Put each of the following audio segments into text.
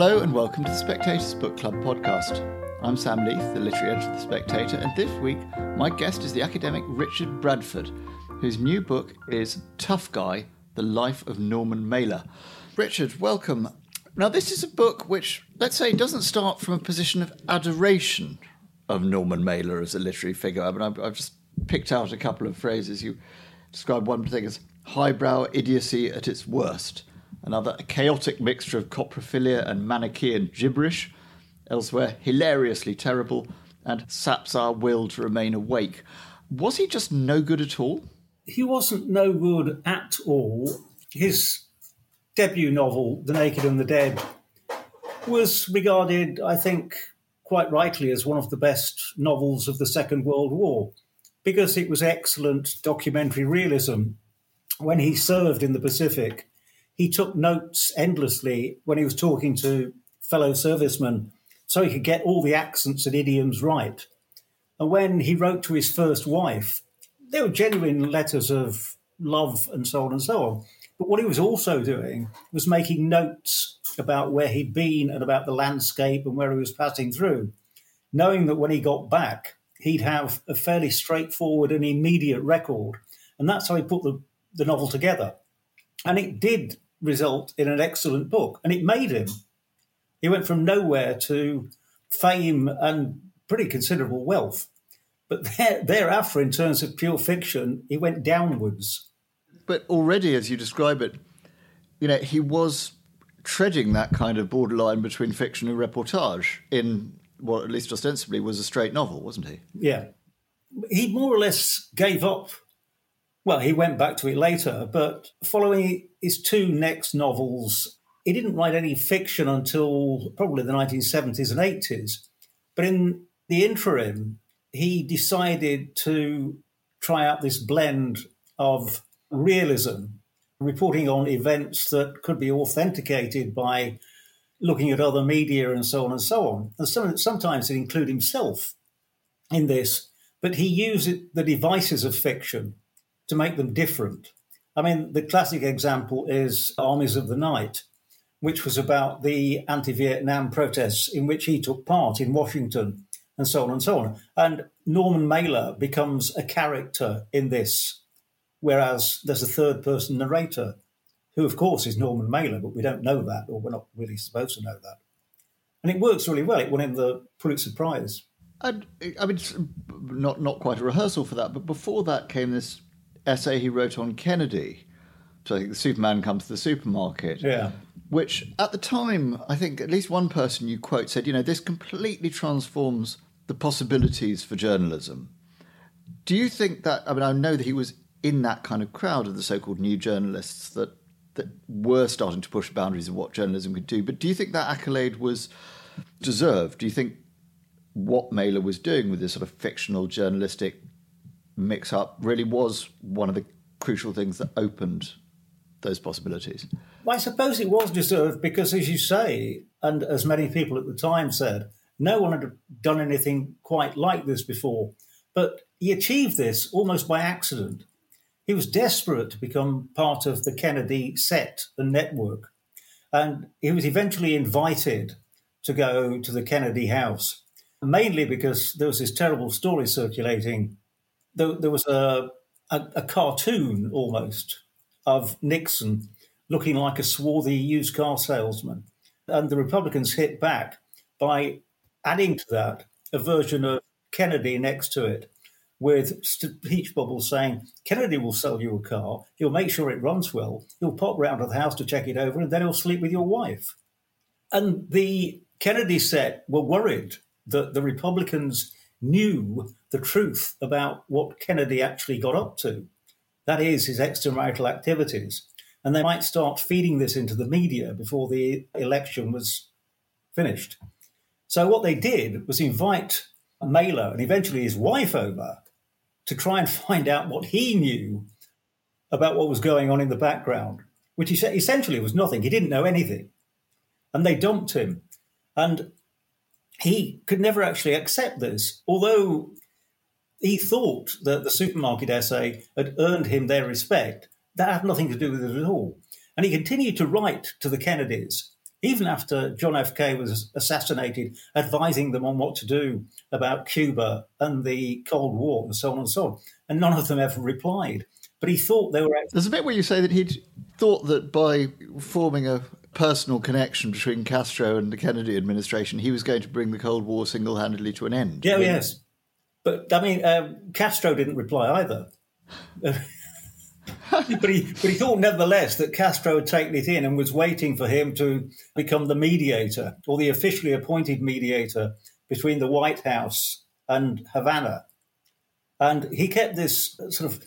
Hello and welcome to the Spectator's Book Club podcast. I'm Sam Leith, the literary editor of The Spectator, and this week my guest is the academic Richard Bradford, whose new book is Tough Guy The Life of Norman Mailer. Richard, welcome. Now, this is a book which, let's say, doesn't start from a position of adoration of Norman Mailer as a literary figure. I mean, I've, I've just picked out a couple of phrases. You describe one thing as highbrow idiocy at its worst another a chaotic mixture of coprophilia and Manichaean gibberish, elsewhere hilariously terrible, and saps our will to remain awake. Was he just no good at all? He wasn't no good at all. His debut novel, The Naked and the Dead, was regarded, I think, quite rightly as one of the best novels of the Second World War because it was excellent documentary realism. When he served in the Pacific, he took notes endlessly when he was talking to fellow servicemen so he could get all the accents and idioms right. And when he wrote to his first wife, they were genuine letters of love and so on and so on. But what he was also doing was making notes about where he'd been and about the landscape and where he was passing through, knowing that when he got back, he'd have a fairly straightforward and immediate record. And that's how he put the, the novel together. And it did result in an excellent book. And it made him. He went from nowhere to fame and pretty considerable wealth. But there, thereafter, in terms of pure fiction, he went downwards. But already, as you describe it, you know, he was treading that kind of borderline between fiction and reportage in what, at least ostensibly, was a straight novel, wasn't he? Yeah. He more or less gave up well, he went back to it later, but following his two next novels, he didn't write any fiction until probably the 1970s and 80s. But in the interim, he decided to try out this blend of realism, reporting on events that could be authenticated by looking at other media and so on and so on. And some, sometimes it include himself in this, but he used the devices of fiction to make them different. I mean, the classic example is Armies of the Night, which was about the anti Vietnam protests in which he took part in Washington and so on and so on. And Norman Mailer becomes a character in this, whereas there's a third person narrator, who, of course, is Norman Mailer, but we don't know that, or we're not really supposed to know that. And it works really well. It won him the Pulitzer Prize. And I mean, not not quite a rehearsal for that, but before that came this essay he wrote on Kennedy. So I think the Superman comes to the supermarket. Yeah. Which at the time, I think at least one person you quote said, you know, this completely transforms the possibilities for journalism. Do you think that? I mean, I know that he was in that kind of crowd of the so-called new journalists that that were starting to push boundaries of what journalism could do. But do you think that accolade was deserved? Do you think what Mailer was doing with this sort of fictional journalistic mix up really was one of the crucial things that opened those possibilities. Well, I suppose it was deserved because, as you say, and as many people at the time said, no one had done anything quite like this before. But he achieved this almost by accident. He was desperate to become part of the Kennedy set and network. And he was eventually invited to go to the Kennedy house, mainly because there was this terrible story circulating there, there was a, a, a cartoon almost of Nixon looking like a swarthy used car salesman. And the Republicans hit back by adding to that a version of Kennedy next to it with speech bubbles saying, Kennedy will sell you a car, he'll make sure it runs well, he'll pop round to the house to check it over, and then he'll sleep with your wife. And the Kennedy set were worried that the Republicans knew the truth about what Kennedy actually got up to. That is, his extramarital activities. And they might start feeding this into the media before the election was finished. So what they did was invite Mailer and eventually his wife over to try and find out what he knew about what was going on in the background, which he said essentially was nothing. He didn't know anything. And they dumped him. And he could never actually accept this, although he thought that the supermarket essay had earned him their respect. That had nothing to do with it at all. And he continued to write to the Kennedys, even after John F. K. was assassinated, advising them on what to do about Cuba and the Cold War and so on and so on. And none of them ever replied. But he thought they were. There's a bit where you say that he'd thought that by forming a personal connection between Castro and the Kennedy administration, he was going to bring the Cold War single handedly to an end. Yeah, yes. But I mean, um, Castro didn't reply either. but he but he thought nevertheless that Castro had taken it in and was waiting for him to become the mediator or the officially appointed mediator between the White House and Havana. And he kept this sort of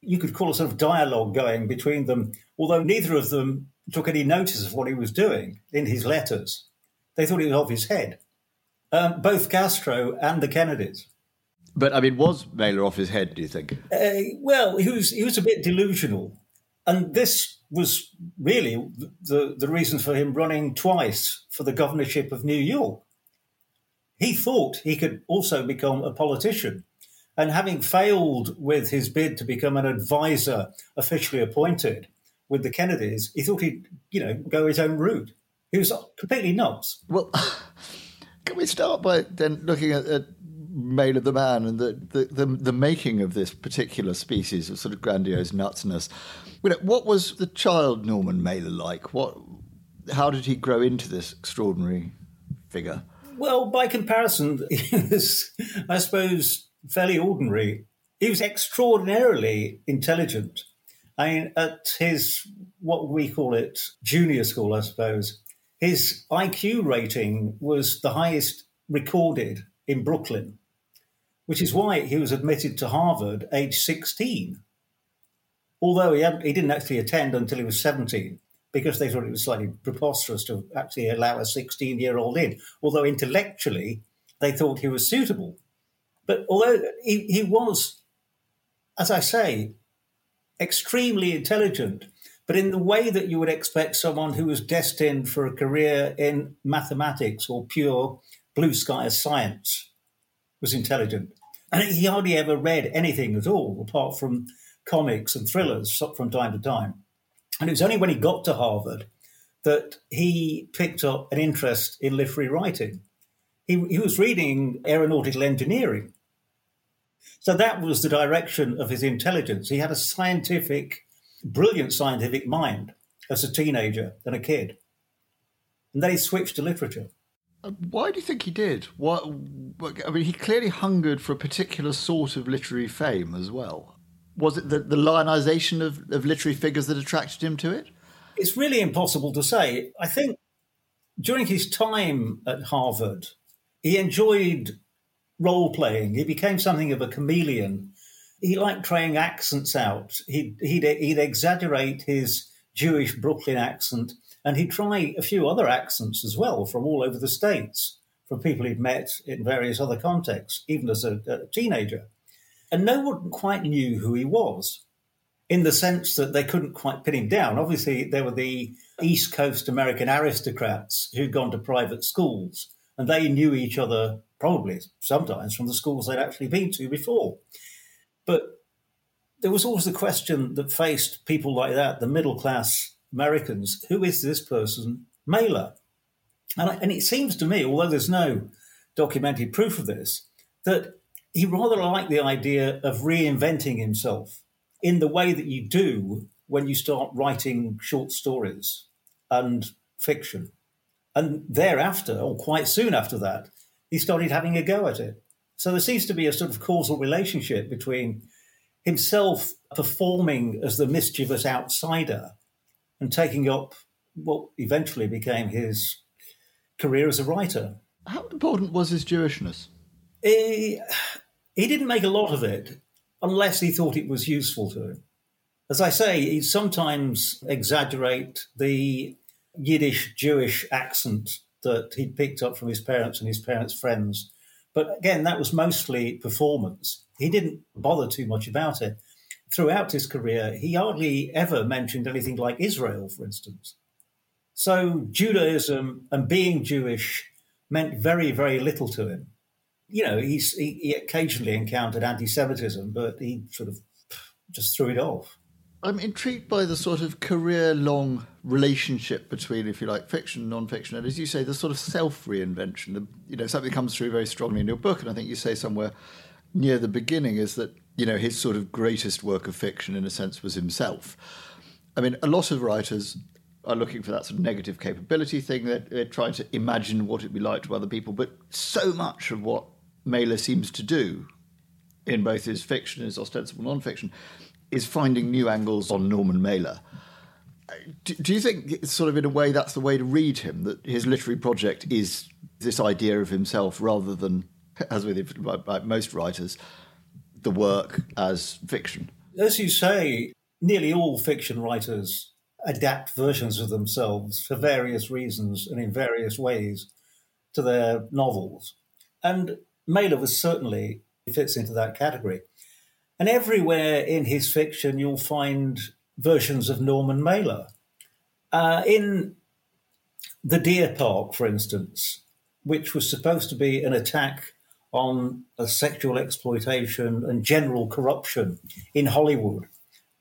you could call a sort of dialogue going between them, although neither of them took any notice of what he was doing in his letters. They thought he was off his head. Um, both Castro and the Kennedys. But I mean, was Mailer off his head? Do you think? Uh, well, he was. He was a bit delusional, and this was really the the reason for him running twice for the governorship of New York. He thought he could also become a politician, and having failed with his bid to become an advisor officially appointed with the Kennedys, he thought he'd you know go his own route. He was completely nuts. Well, can we start by then looking at, at Mailer the Man and the, the, the, the, making of this particular species of sort of grandiose nutsness. What was the child Norman Mailer like? What, how did he grow into this extraordinary figure? Well, by comparison, he was, I suppose, fairly ordinary. He was extraordinarily intelligent. I mean, at his, what we call it, junior school, I suppose, his IQ rating was the highest recorded in Brooklyn which is why he was admitted to Harvard age 16. Although he, he didn't actually attend until he was 17, because they thought it was slightly preposterous to actually allow a 16 year old in. Although intellectually, they thought he was suitable. But although he, he was, as I say, extremely intelligent, but in the way that you would expect someone who was destined for a career in mathematics or pure blue sky science was intelligent. And he hardly ever read anything at all, apart from comics and thrillers from time to time. And it was only when he got to Harvard that he picked up an interest in literary writing. He, he was reading aeronautical engineering. So that was the direction of his intelligence. He had a scientific, brilliant scientific mind as a teenager and a kid. And then he switched to literature. Uh, why do you think he did? What? I mean, he clearly hungered for a particular sort of literary fame as well. Was it the, the lionization of, of literary figures that attracted him to it? It's really impossible to say. I think during his time at Harvard, he enjoyed role playing. He became something of a chameleon. He liked trying accents out. He'd, he'd, he'd exaggerate his Jewish Brooklyn accent and he'd try a few other accents as well from all over the States, from people he'd met in various other contexts, even as a, a teenager. And no one quite knew who he was in the sense that they couldn't quite pin him down. Obviously, there were the East Coast American aristocrats who'd gone to private schools, and they knew each other probably sometimes mm. from the schools they'd actually been to before. But there was always the question that faced people like that, the middle class Americans, who is this person, Mailer? And, and it seems to me, although there's no documented proof of this, that he rather liked the idea of reinventing himself in the way that you do when you start writing short stories and fiction. And thereafter, or quite soon after that, he started having a go at it. So there seems to be a sort of causal relationship between himself performing as the mischievous outsider and taking up what eventually became his career as a writer. How important was his Jewishness? He, he didn't make a lot of it unless he thought it was useful to him. As I say, he'd sometimes exaggerate the Yiddish Jewish accent that he'd picked up from his parents and his parents' friends. But again, that was mostly performance. He didn't bother too much about it. Throughout his career, he hardly ever mentioned anything like Israel, for instance. So Judaism and being Jewish meant very, very little to him. You know, he, he occasionally encountered anti Semitism, but he sort of just threw it off. I'm intrigued by the sort of career long relationship between, if you like, fiction and non fiction. And as you say, the sort of self reinvention, you know, something comes through very strongly in your book. And I think you say somewhere near the beginning is that, you know, his sort of greatest work of fiction, in a sense, was himself. I mean, a lot of writers are looking for that sort of negative capability thing that they're trying to imagine what it'd be like to other people. But so much of what Mailer seems to do in both his fiction and his ostensible non fiction is finding new angles on Norman Mailer. Do, do, you think, sort of in a way, that's the way to read him? That his literary project is this idea of himself, rather than, as with most writers, the work as fiction. As you say, nearly all fiction writers adapt versions of themselves for various reasons and in various ways to their novels. And Mailer was certainly fits into that category. And everywhere in his fiction, you'll find versions of Norman Mailer. Uh, in The Deer Park, for instance, which was supposed to be an attack on sexual exploitation and general corruption in Hollywood,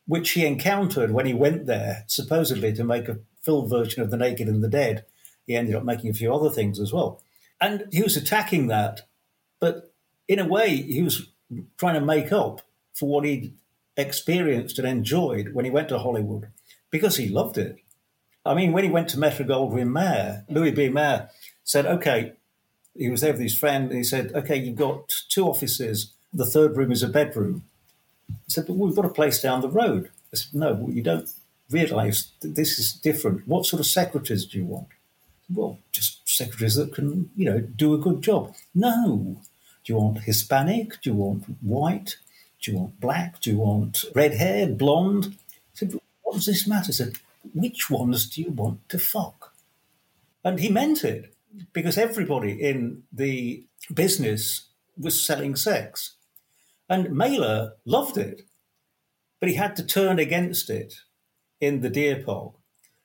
which he encountered when he went there, supposedly to make a film version of The Naked and the Dead. He ended up making a few other things as well. And he was attacking that, but in a way, he was trying to make up for what he'd experienced and enjoyed when he went to Hollywood because he loved it. I mean, when he went to Metro Goldwyn Mayer, mm. Louis B. Mayer said, okay, he was there with his friend, and he said, okay, you've got two offices, the third room is a bedroom. He said, but we've got a place down the road. I said, no, you don't realise that this is different. What sort of secretaries do you want? Well, just secretaries that can, you know, do a good job. No. Do you want Hispanic? Do you want white? Do you want black? Do you want red hair, blonde? I said, What does this matter? I said, Which ones do you want to fuck? And he meant it because everybody in the business was selling sex. And Mailer loved it, but he had to turn against it in the Deer Park.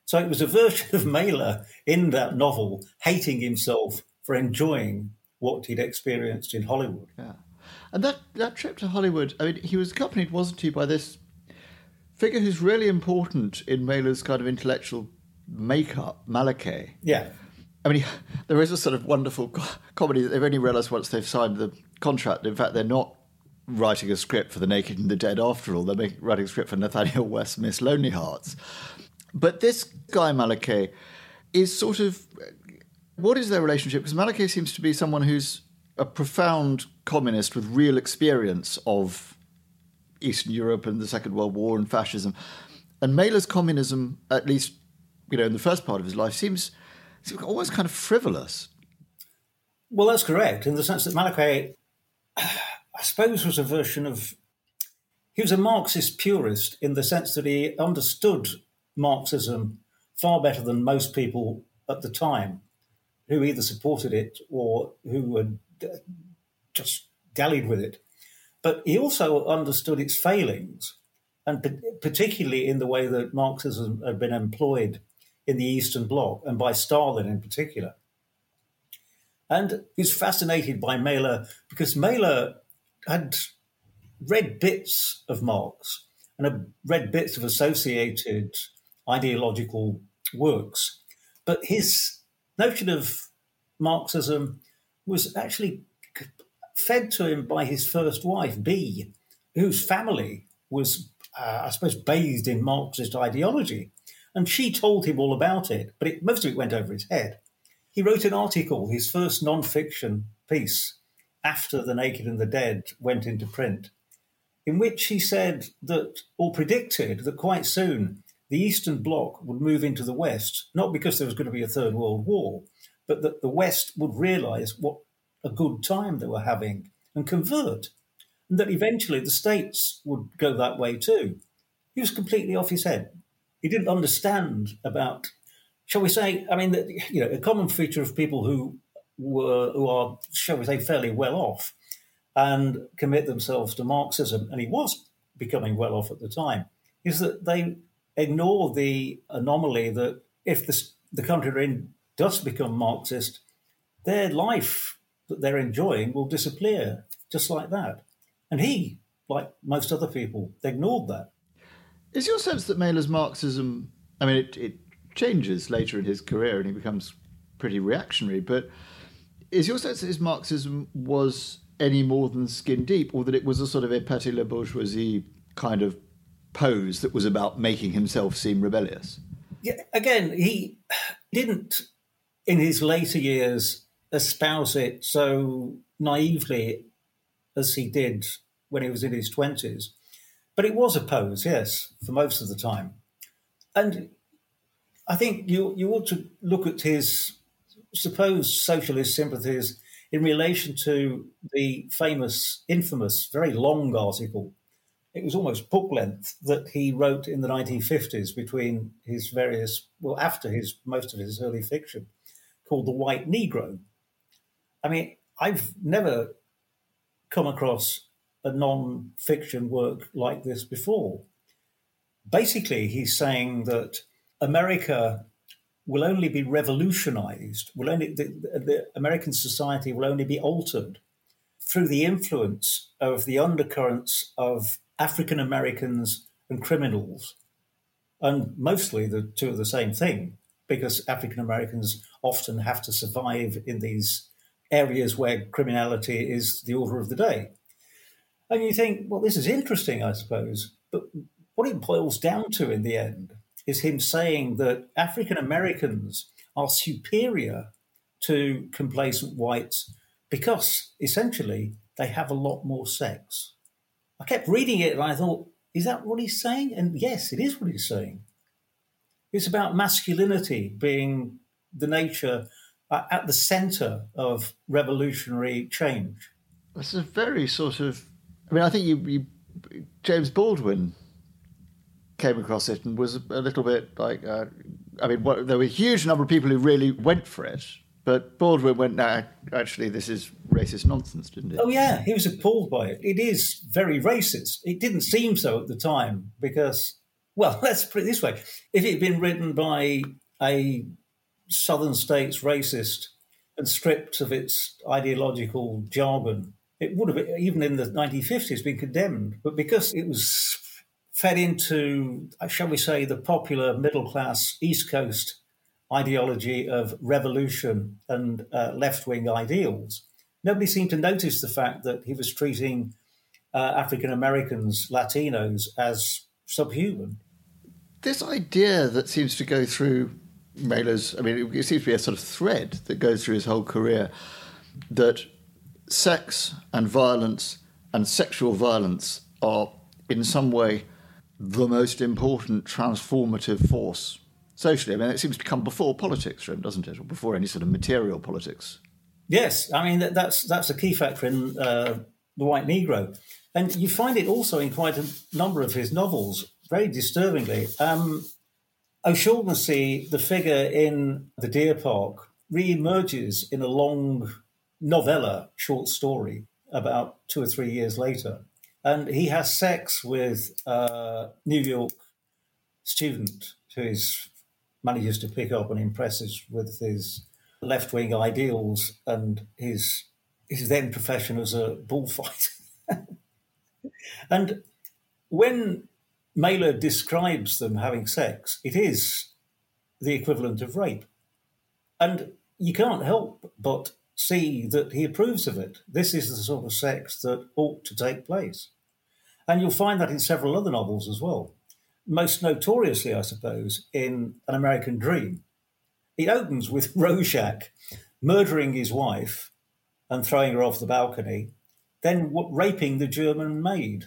So it was a version of Mailer in that novel hating himself for enjoying what he'd experienced in Hollywood. Yeah. And that, that trip to Hollywood, I mean, he was accompanied, wasn't he, by this figure who's really important in Mailer's kind of intellectual makeup, Malaquais. Yeah. I mean, there is a sort of wonderful comedy that they've only realised once they've signed the contract. In fact, they're not writing a script for The Naked and the Dead after all. They're making, writing a script for Nathanael West, Miss Lonely Hearts. But this guy, Malaquais, is sort of. What is their relationship? Because Malaquais seems to be someone who's a profound communist with real experience of Eastern Europe and the Second World War and fascism. And Mailer's communism, at least you know, in the first part of his life, seems, seems almost kind of frivolous. Well, that's correct in the sense that Malaquais, I suppose, was a version of. He was a Marxist purist in the sense that he understood Marxism far better than most people at the time, who either supported it or who had just dallied with it. But he also understood its failings, and particularly in the way that Marxism had been employed in the Eastern Bloc and by Stalin in particular. And he's fascinated by Mailer because Mailer had read bits of Marx and had read bits of associated ideological works. But his notion of Marxism was actually fed to him by his first wife, Bea, whose family was, uh, I suppose, bathed in Marxist ideology. And she told him all about it, but it, most of it went over his head. He wrote an article, his first non fiction piece, after The Naked and the Dead went into print, in which he said that, or predicted that quite soon the Eastern Bloc would move into the West, not because there was going to be a Third World War, but that the West would realize what a good time they were having and convert, and that eventually the states would go that way too. He was completely off his head. He didn't understand about shall we say, I mean, you know, a common feature of people who were who are, shall we say, fairly well off and commit themselves to Marxism, and he was becoming well off at the time, is that they ignore the anomaly that if the, the country they're in does become Marxist, their life that they're enjoying will disappear just like that. And he, like most other people, ignored that. Is your sense that Mailer's Marxism, I mean, it, it changes later in his career and he becomes pretty reactionary, but is your sense that his Marxism was any more than skin deep, or that it was a sort of a petit la bourgeoisie kind of pose that was about making himself seem rebellious? Yeah, again, he didn't in his later years espouse it so naively as he did when he was in his 20s. But it was a pose, yes, for most of the time. And I think you, you ought to look at his supposed socialist sympathies in relation to the famous, infamous, very long article. It was almost book length that he wrote in the 1950s between his various, well, after his most of his early fiction, called The White Negro. I mean, I've never come across a non fiction work like this before. Basically, he's saying that America will only be revolutionized, will only the, the American society will only be altered through the influence of the undercurrents of African Americans and criminals. And mostly the two are the same thing, because African Americans often have to survive in these areas where criminality is the order of the day. And you think, well, this is interesting, I suppose. But what it boils down to in the end is him saying that African Americans are superior to complacent whites because essentially they have a lot more sex. I kept reading it and I thought, is that what he's saying? And yes, it is what he's saying. It's about masculinity being the nature uh, at the center of revolutionary change. It's a very sort of. I mean, I think you, you James Baldwin came across it and was a little bit like, uh, I mean, what, there were a huge number of people who really went for it, but Baldwin went, nah, actually, this is racist nonsense, didn't it? Oh, yeah, he was appalled by it. It is very racist. It didn't seem so at the time because, well, let's put it this way if it had been written by a Southern states racist and stripped of its ideological jargon, it would have, even in the 1950s, been condemned. But because it was fed into, shall we say, the popular middle class East Coast ideology of revolution and uh, left wing ideals. Nobody seemed to notice the fact that he was treating uh, African Americans, Latinos, as subhuman. This idea that seems to go through Mailer's, I mean, it seems to be a sort of thread that goes through his whole career that sex and violence and sexual violence are in some way the most important transformative force socially. I mean, it seems to come before politics for him, doesn't it, or before any sort of material politics? Yes, I mean that's that's a key factor in uh, the White Negro, and you find it also in quite a number of his novels. Very disturbingly, um, O'Shaugnessy, the figure in the Deer Park, re-emerges in a long novella short story about two or three years later and he has sex with a New York student who is manages to pick up and impresses with his left wing ideals and his his then profession as a bullfighter. and when Mailer describes them having sex, it is the equivalent of rape. And you can't help but see that he approves of it. This is the sort of sex that ought to take place. And you'll find that in several other novels as well. Most notoriously, I suppose, in An American Dream. It opens with Rojack murdering his wife and throwing her off the balcony, then raping the German maid.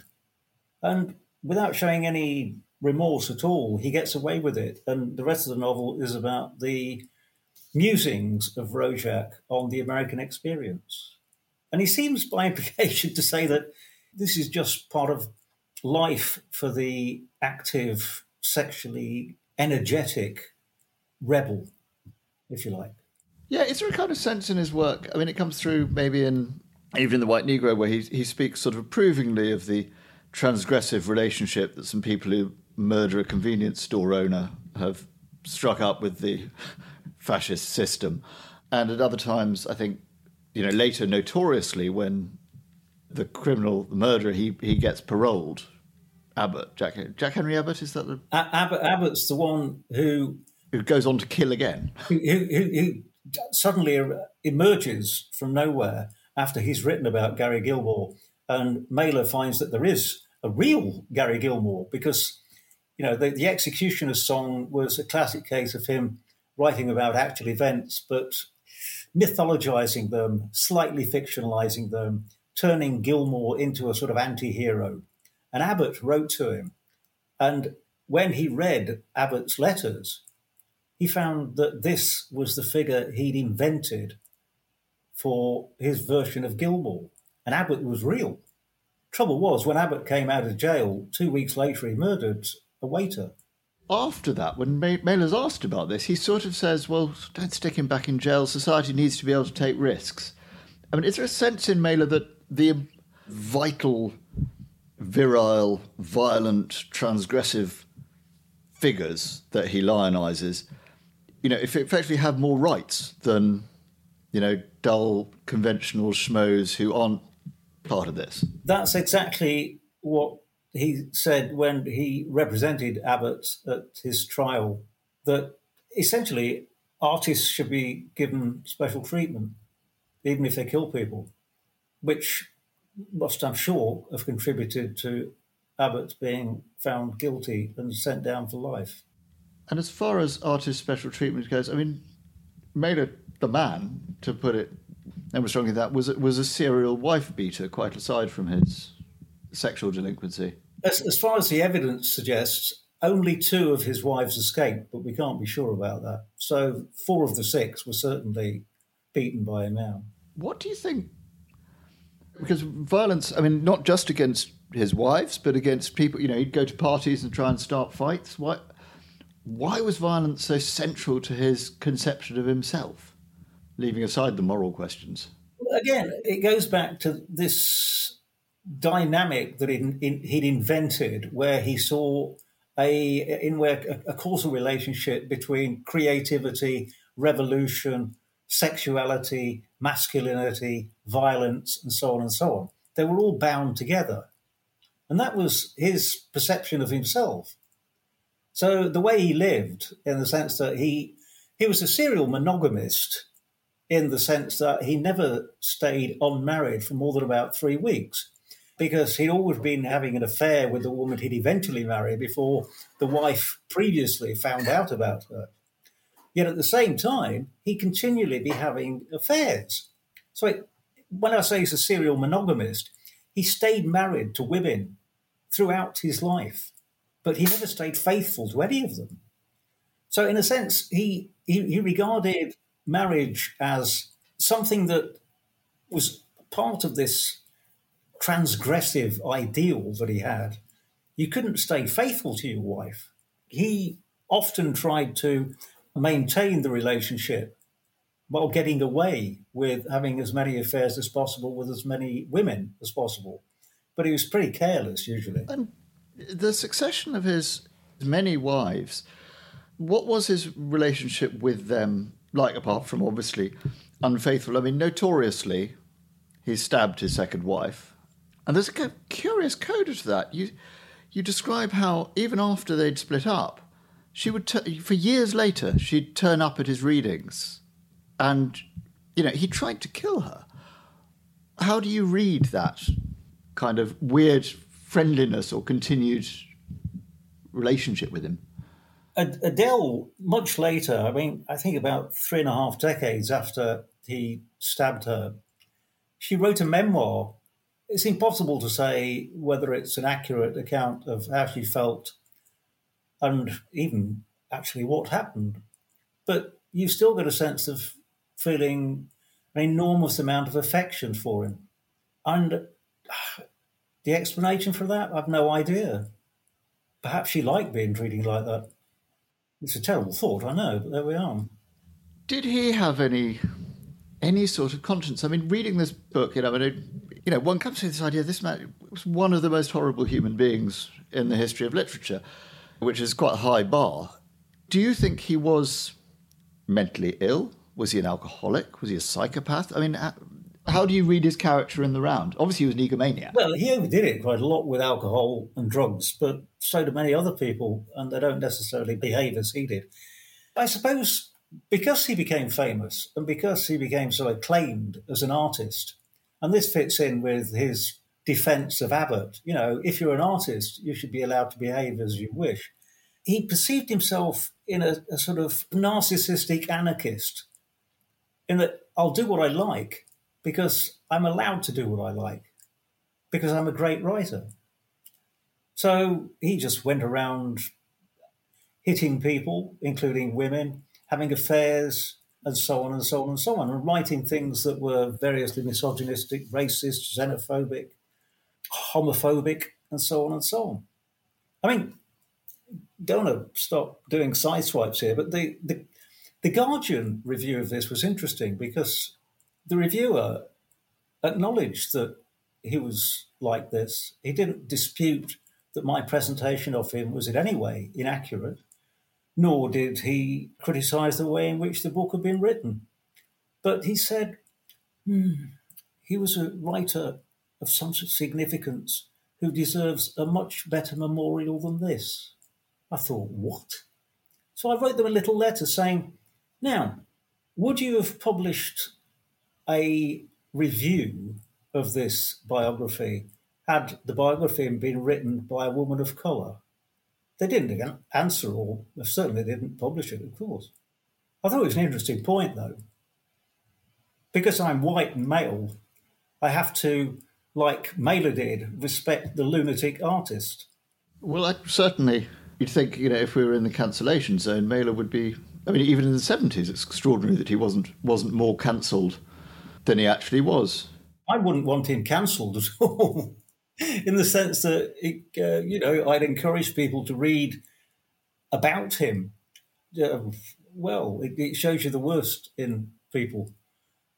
And without showing any remorse at all, he gets away with it. And the rest of the novel is about the musings of Rojack on the American experience. And he seems, by implication, to say that this is just part of life for the active, sexually energetic rebel, if you like. Yeah, is there a kind of sense in his work? I mean, it comes through maybe in even in the White Negro, where he he speaks sort of approvingly of the transgressive relationship that some people who murder a convenience store owner have struck up with the fascist system, and at other times, I think, you know, later notoriously when the criminal, the murderer, he he gets paroled. Abbott, Jack Jack Henry Abbott, is that the Abbott? Abbott's the one who who goes on to kill again. Who, who, who suddenly er, emerges from nowhere after he's written about Gary Gilmore, and Mailer finds that there is a real Gary Gilmore because you know the, the Executioner's song was a classic case of him writing about actual events, but mythologizing them, slightly fictionalizing them, turning Gilmore into a sort of anti-hero. And Abbott wrote to him, and when he read Abbott's letters, he found that this was the figure he'd invented for his version of Gilmore. And Abbott was real. Trouble was, when Abbott came out of jail, two weeks later, he murdered a waiter. After that, when Mailer's asked about this, he sort of says, well, don't stick him back in jail. Society needs to be able to take risks. I mean, is there a sense in Mailer that the vital, virile, violent, transgressive figures that he lionizes you know, if effectively have more rights than, you know, dull conventional schmoes who aren't part of this. That's exactly what he said when he represented Abbott at his trial. That essentially artists should be given special treatment, even if they kill people, which must, I'm sure, have contributed to Abbott being found guilty and sent down for life. And as far as artist special treatment goes, I mean, Mailer, the man, to put it ever strongly, that was was a serial wife beater, quite aside from his sexual delinquency. As, as far as the evidence suggests, only two of his wives escaped, but we can't be sure about that. So four of the six were certainly beaten by him out. What do you think? Because violence, I mean, not just against his wives, but against people. You know, he'd go to parties and try and start fights. Why? why was violence so central to his conception of himself, leaving aside the moral questions? Again, it goes back to this dynamic that in, in, he'd invented, where he saw a in where a, a causal relationship between creativity, revolution, sexuality, masculinity, violence, and so on and so on. They were all bound together. And that was his perception of himself. So the way he lived, in the sense that he he was a serial monogamist, in the sense that he never stayed unmarried for more than about three weeks, because he'd always been having an affair with the woman he'd eventually marry before the wife previously found out about her. Yet at the same time, he continually be having affairs. So it, when I say he's a serial monogamist, he stayed married to women throughout his life but he never stayed faithful to any of them. So, in a sense, he, he, he regarded marriage as something that was part of this transgressive ideal that he had. You couldn't stay faithful to your wife. He often tried to maintain the relationship while getting away with having as many affairs as possible with as many women as possible. But he was pretty careless usually. And the succession of his many wives, what was his relationship with them like, apart from obviously unfaithful? I mean, notoriously, he stabbed his second wife. And there's a curious coda to that. You, you describe how, even after they'd split up, she would, t- for years later, she'd turn up at his readings. And, you know, he tried to kill her. How do you read that kind of weird friendliness or continued relationship with him? Adele, much later, I mean, I think about three and a half decades after he stabbed her, she wrote a memoir. It's impossible to say whether it's an accurate account of how she felt and even actually what happened. But you still get a sense of feeling an enormous amount of affection for him. And the explanation for that, I've no idea. Perhaps she liked being treated like that. It's a terrible thought, I know, but there we are. Did he have any any sort of conscience? I mean, reading this book, you know, I mean, you know, one comes to this idea: this man was one of the most horrible human beings in the history of literature, which is quite a high bar. Do you think he was mentally ill? Was he an alcoholic? Was he a psychopath? I mean, uh, how do you read his character in the round? Obviously, he was an egomaniac. Well, he overdid it quite a lot with alcohol and drugs, but so do many other people, and they don't necessarily behave as he did. I suppose because he became famous and because he became so acclaimed as an artist, and this fits in with his defense of Abbott, you know, if you're an artist, you should be allowed to behave as you wish. He perceived himself in a, a sort of narcissistic anarchist, in that I'll do what I like because I'm allowed to do what I like, because I'm a great writer. So he just went around hitting people, including women, having affairs, and so on and so on and so on, and writing things that were variously misogynistic, racist, xenophobic, homophobic, and so on and so on. I mean, don't stop doing side swipes here, but the, the, the Guardian review of this was interesting because the reviewer acknowledged that he was like this. He didn't dispute that my presentation of him was in any way inaccurate nor did he criticize the way in which the book had been written. But he said hmm, he was a writer of some significance who deserves a much better memorial than this. I thought, what? So I wrote them a little letter saying, now, would you have published a review of this biography had the biography been written by a woman of colour? They didn't answer or certainly didn't publish it, of course. I thought it was an interesting point, though. Because I'm white and male, I have to, like Mailer did, respect the lunatic artist. Well, I, certainly, you'd think, you know, if we were in the cancellation zone, Mailer would be. I mean, even in the 70s, it's extraordinary that he wasn't wasn't more cancelled than he actually was. I wouldn't want him cancelled at all. in the sense that it, uh, you know I'd encourage people to read about him. Uh, well, it, it, shows you the worst in people,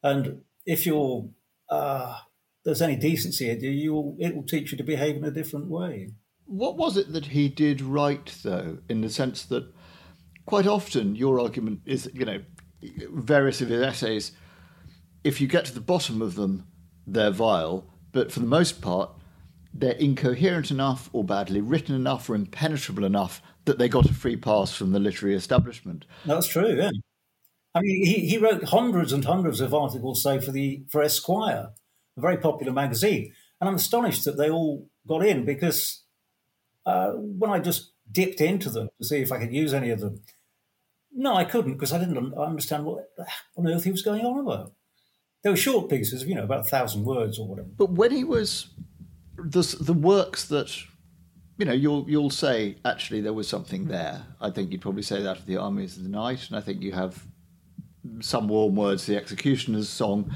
and if you're uh, there's any decency in you, you it will teach you to behave in a different way. What was it that he did right, though, in the sense that quite often your argument is, you know, various of his essays, if you get to the bottom of them, they're vile, but for the most part, they're incoherent enough or badly written enough or impenetrable enough that they got a free pass from the literary establishment. That's true, yeah. I mean, he, he wrote hundreds and hundreds of articles, say, for the for Esquire, a very popular magazine. And I'm astonished that they all got in because uh, when I just dipped into them to see if I could use any of them, no, I couldn't because I didn't understand what on earth he was going on about. They were short pieces, you know, about a thousand words or whatever. But when he was the the works that you know you'll you'll say actually there was something there. I think you'd probably say that of the Armies of the Night, and I think you have some warm words, the Executioner's Song.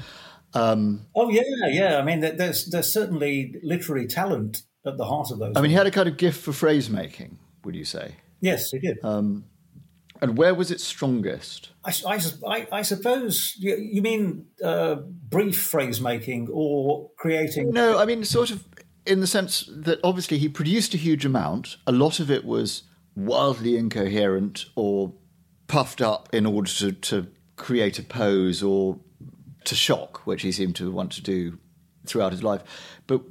Um, oh yeah, yeah. I mean, there's there's certainly literary talent at the heart of those. I mean, he had a kind of gift for phrase making. Would you say? Yes, he did. Um, and where was it strongest? I, I, I suppose you, you mean uh, brief phrase making or creating. No, I mean sort of in the sense that obviously he produced a huge amount. A lot of it was wildly incoherent or puffed up in order to, to create a pose or to shock, which he seemed to want to do throughout his life. But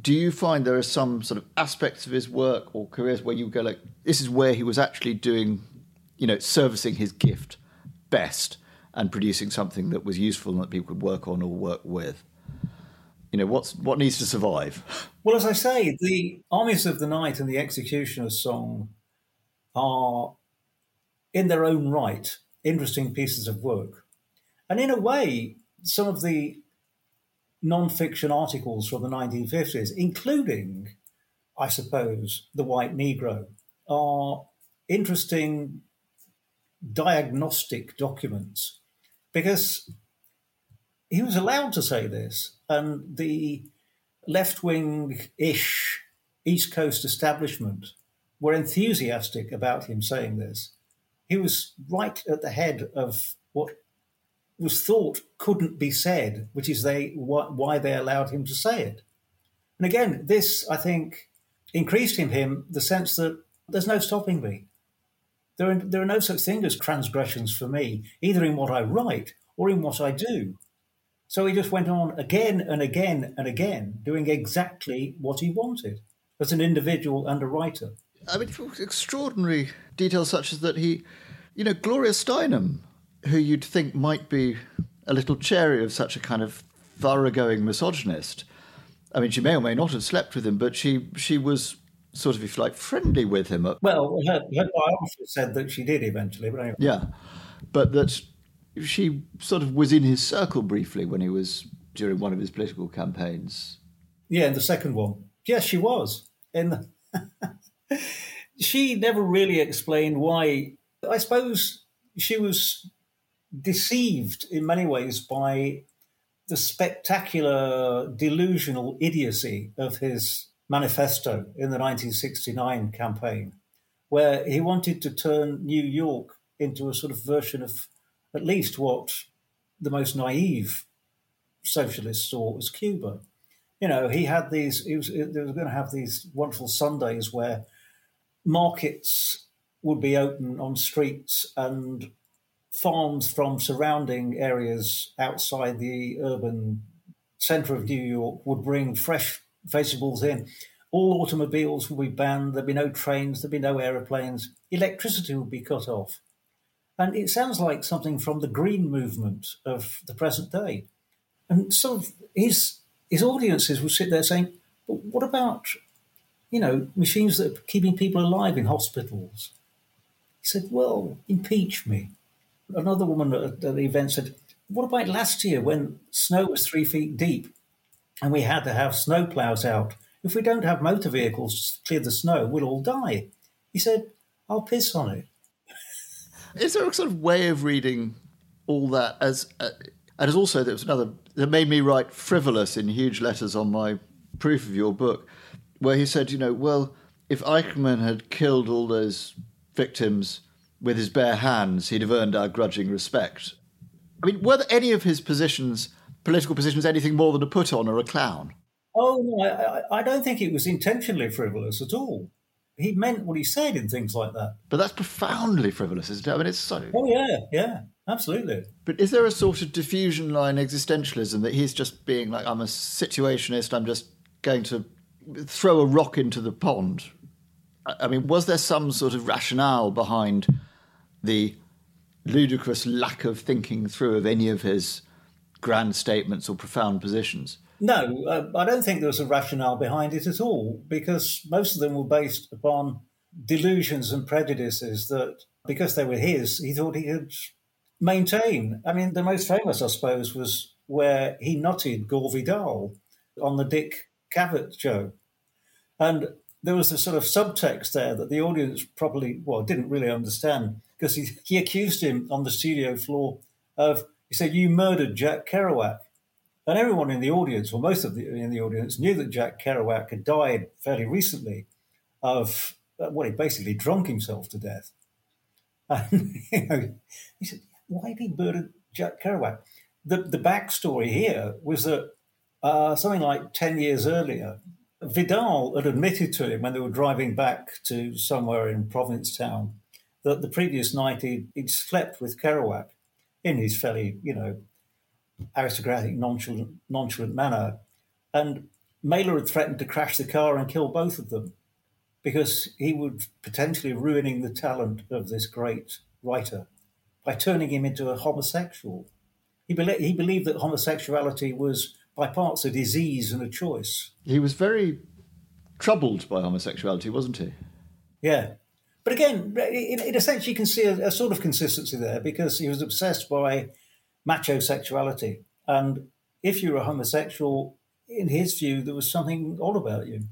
do you find there are some sort of aspects of his work or careers where you go like, this is where he was actually doing, you know, servicing his gift best and producing something that was useful and that people could work on or work with? you know what's what needs to survive well as i say the armies of the night and the executioner's song are in their own right interesting pieces of work and in a way some of the non-fiction articles from the 1950s including i suppose the white negro are interesting diagnostic documents because he was allowed to say this and the left wing ish East Coast establishment were enthusiastic about him saying this. he was right at the head of what was thought couldn't be said, which is they why they allowed him to say it. And again, this I think increased in him the sense that there's no stopping me. There are, there are no such thing as transgressions for me, either in what I write or in what I do. So he just went on again and again and again, doing exactly what he wanted as an individual and a writer. I mean, extraordinary details such as that he, you know, Gloria Steinem, who you'd think might be a little chary of such a kind of thoroughgoing misogynist. I mean, she may or may not have slept with him, but she she was sort of, if you like, friendly with him. Well, her, her biographer said that she did eventually, but anyway. Yeah, but that she sort of was in his circle briefly when he was during one of his political campaigns. Yeah, in the second one. Yes, she was. In the she never really explained why. I suppose she was deceived in many ways by the spectacular delusional idiocy of his manifesto in the 1969 campaign, where he wanted to turn New York into a sort of version of at least what the most naive socialists saw as Cuba. You know, he had these, he was, going to have these wonderful Sundays where markets would be open on streets and farms from surrounding areas outside the urban centre of New York would bring fresh vegetables in. All automobiles will be banned. There'll be no trains. There'll be no aeroplanes. Electricity will be cut off. And it sounds like something from the green movement of the present day. And sort of his his audiences will sit there saying, "But what about, you know, machines that are keeping people alive in hospitals?" He said, "Well, impeach me." Another woman at the event said, "What about last year when snow was three feet deep, and we had to have snow plows out? If we don't have motor vehicles to clear the snow, we'll all die." He said, "I'll piss on it." Is there a sort of way of reading all that as, uh, and as also there was another that made me write frivolous in huge letters on my proof of your book, where he said, you know, well, if Eichmann had killed all those victims with his bare hands, he'd have earned our grudging respect. I mean, were any of his positions, political position positions, anything more than a put on or a clown? Oh, no, I, I don't think it was intentionally frivolous at all he meant what he said in things like that. But that's profoundly frivolous, isn't it? I mean, it's so. Oh yeah, yeah, absolutely. But is there a sort of diffusion line existentialism that he's just being like, I'm a situationist. I'm just going to throw a rock into the pond. I mean, was there some sort of rationale behind the ludicrous lack of thinking through of any of his grand statements or profound positions? No, uh, I don't think there was a rationale behind it at all because most of them were based upon delusions and prejudices that because they were his, he thought he could maintain. I mean, the most famous, I suppose, was where he knotted Gore Vidal on the Dick Cavett show. And there was a sort of subtext there that the audience probably, well, didn't really understand because he, he accused him on the studio floor of, he said, You murdered Jack Kerouac. And everyone in the audience, or most of the in the audience, knew that Jack Kerouac had died fairly recently of uh, well, he basically drunk himself to death. And you know, he said, "Why did he murder Jack Kerouac?" The the backstory here was that uh, something like ten years earlier, Vidal had admitted to him when they were driving back to somewhere in Provincetown that the previous night he'd, he'd slept with Kerouac in his fairly, you know, aristocratic, nonchalant, nonchalant manner. And Mailer had threatened to crash the car and kill both of them because he would potentially ruining the talent of this great writer by turning him into a homosexual. He, be- he believed that homosexuality was by parts a disease and a choice. He was very troubled by homosexuality, wasn't he? Yeah. But again, in, in a sense, you can see a, a sort of consistency there because he was obsessed by macho sexuality. And if you were a homosexual, in his view, there was something odd about you.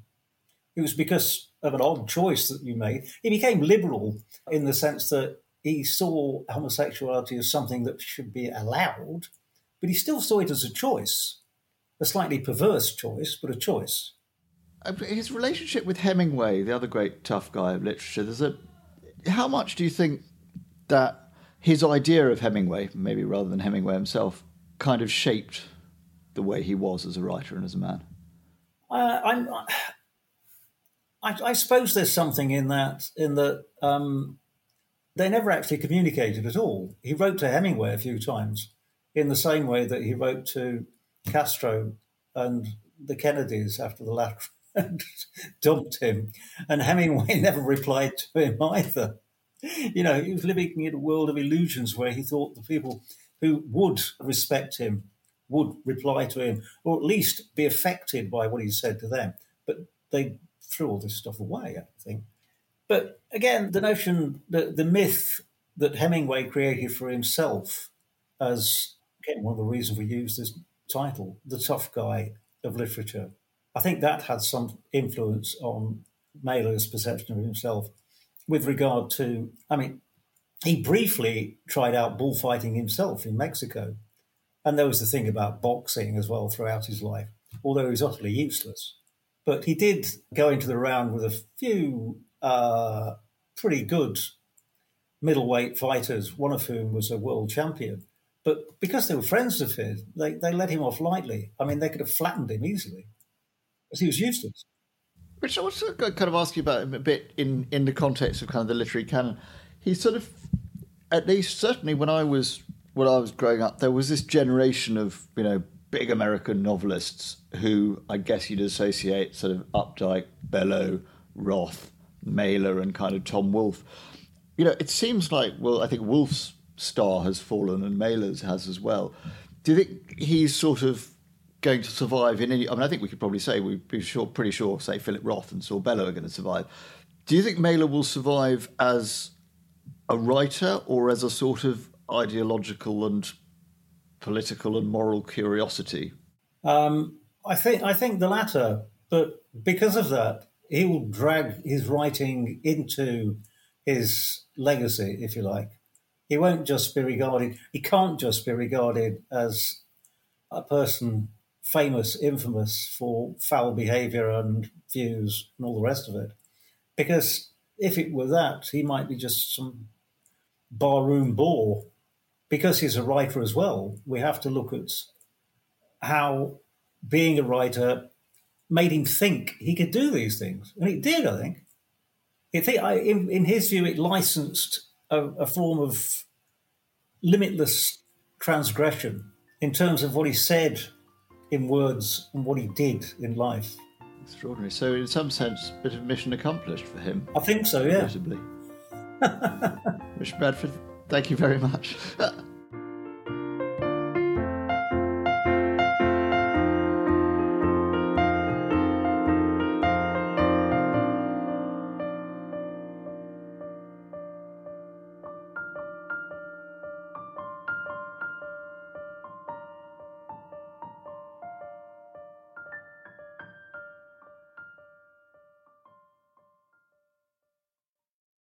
It was because of an odd choice that you made. He became liberal in the sense that he saw homosexuality as something that should be allowed, but he still saw it as a choice, a slightly perverse choice, but a choice. Uh, his relationship with Hemingway, the other great tough guy of literature, there's a. How much do you think that his idea of Hemingway, maybe rather than Hemingway himself, kind of shaped the way he was as a writer and as a man? Uh, I'm, I, I, suppose there's something in that, in that um, they never actually communicated at all. He wrote to Hemingway a few times in the same way that he wrote to Castro and the Kennedys after the latter dumped him. And Hemingway never replied to him either. You know, he was living in a world of illusions where he thought the people who would respect him would reply to him, or at least be affected by what he said to them. But they threw all this stuff away, I think. But again, the notion, the, the myth that Hemingway created for himself as, again, one of the reasons we use this title, the tough guy of literature, I think that had some influence on Mailer's perception of himself with regard to, I mean, he briefly tried out bullfighting himself in Mexico. And there was the thing about boxing as well throughout his life, although he was utterly useless. But he did go into the round with a few uh, pretty good middleweight fighters, one of whom was a world champion. But because they were friends of his, they, they let him off lightly. I mean, they could have flattened him easily because he was useless. Which I want to kind of ask you about him a bit in, in the context of kind of the literary canon. He sort of, at least certainly when I was when I was growing up, there was this generation of you know big American novelists who I guess you'd associate sort of Updike, Bellow, Roth, Mailer, and kind of Tom Wolfe. You know, it seems like well, I think Wolfe's star has fallen and Mailer's has as well. Do you think he's sort of going to survive in any? I mean, I think we could probably say we'd be sure, pretty sure, say Philip Roth and Saul Bellow are going to survive. Do you think Mailer will survive as a writer or as a sort of ideological and political and moral curiosity? Um, I think I think the latter, but because of that, he will drag his writing into his legacy, if you like. He won't just be regarded. He can't just be regarded as a person famous, infamous for foul behaviour and views and all the rest of it, because if it were that, he might be just some barroom bore because he's a writer as well, we have to look at how being a writer made him think he could do these things. And it did, I think. In, his view, it licensed a form of limitless transgression in terms of what he said in words and what he did in life. Extraordinary. So, in some sense, a bit of mission accomplished for him. I think so, yeah. Richard Bradford, thank you very much.